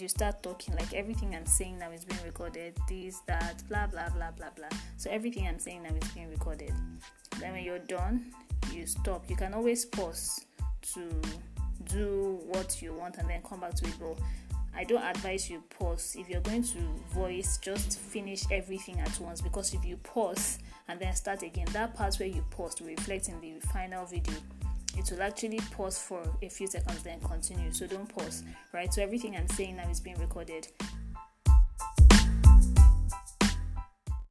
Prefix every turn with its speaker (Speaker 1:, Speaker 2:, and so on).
Speaker 1: you start talking like everything I'm saying now is being recorded. This, that, blah blah blah blah blah. So everything I'm saying now is being recorded. Then when you're done, you stop. You can always pause to do what you want and then come back to it. But I don't advise you pause. If you're going to voice, just finish everything at once because if you pause and then start again, that part where you pause to reflect in the final video, it will actually pause for a few seconds then continue. So don't pause, right? So everything I'm saying now is being recorded.